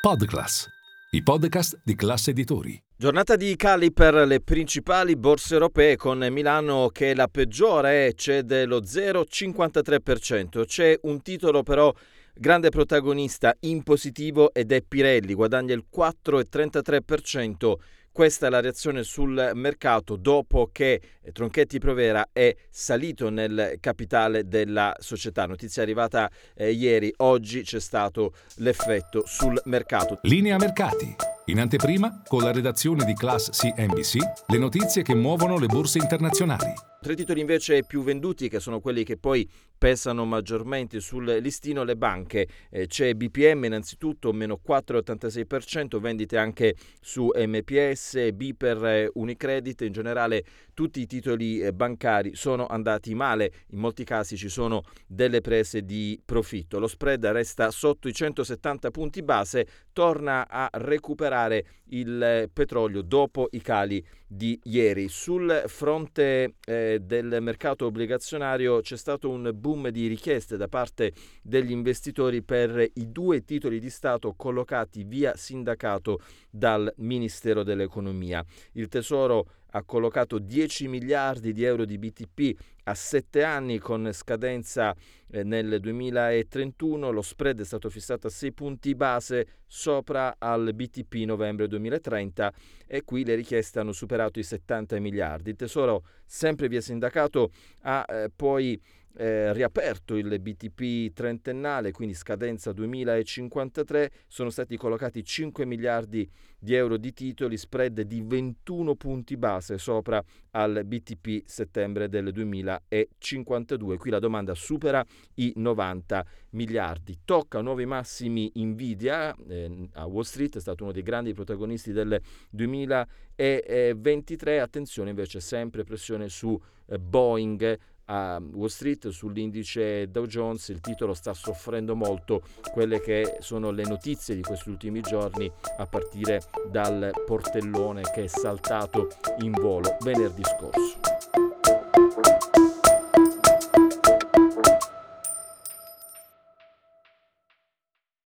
Podclass, i podcast di classe editori. Giornata di cali per le principali borse europee con Milano che è la peggiore cede lo 0,53%. C'è un titolo però grande protagonista in positivo ed è Pirelli, guadagna il 4,33%. Questa è la reazione sul mercato dopo che Tronchetti Provera è salito nel capitale della società. Notizia arrivata eh, ieri, oggi c'è stato l'effetto sul mercato. Linea mercati. In anteprima, con la redazione di Class CNBC, le notizie che muovono le borse internazionali. Tre titoli invece più venduti, che sono quelli che poi pesano maggiormente sul listino, le banche. Eh, c'è BPM innanzitutto, meno 4,86%, vendite anche su MPS, Biper, Unicredit, in generale tutti i titoli eh, bancari sono andati male, in molti casi ci sono delle prese di profitto. Lo spread resta sotto i 170 punti base, torna a recuperare il eh, petrolio dopo i cali di ieri. Sul fronte eh, del mercato obbligazionario c'è stato un boom di richieste da parte degli investitori per i due titoli di Stato collocati via sindacato dal Ministero dell'Economia. Il Tesoro ha collocato 10 miliardi di euro di BTP a 7 anni con scadenza eh, nel 2031, lo spread è stato fissato a 6 punti base sopra al BTP novembre 2030 e qui le richieste hanno superato i 70 miliardi. Il Tesoro, sempre via sindacato, ha eh, poi eh, riaperto il BTP trentennale, quindi scadenza 2053, sono stati collocati 5 miliardi di euro di titoli, spread di 21 punti base sopra al BTP settembre del 2052. Qui la domanda supera i 90 miliardi. Tocca nuovi massimi Nvidia eh, a Wall Street, è stato uno dei grandi protagonisti del 2023. Attenzione invece sempre pressione su eh, Boeing a Wall Street sull'indice Dow Jones il titolo sta soffrendo molto quelle che sono le notizie di questi ultimi giorni a partire dal portellone che è saltato in volo venerdì scorso.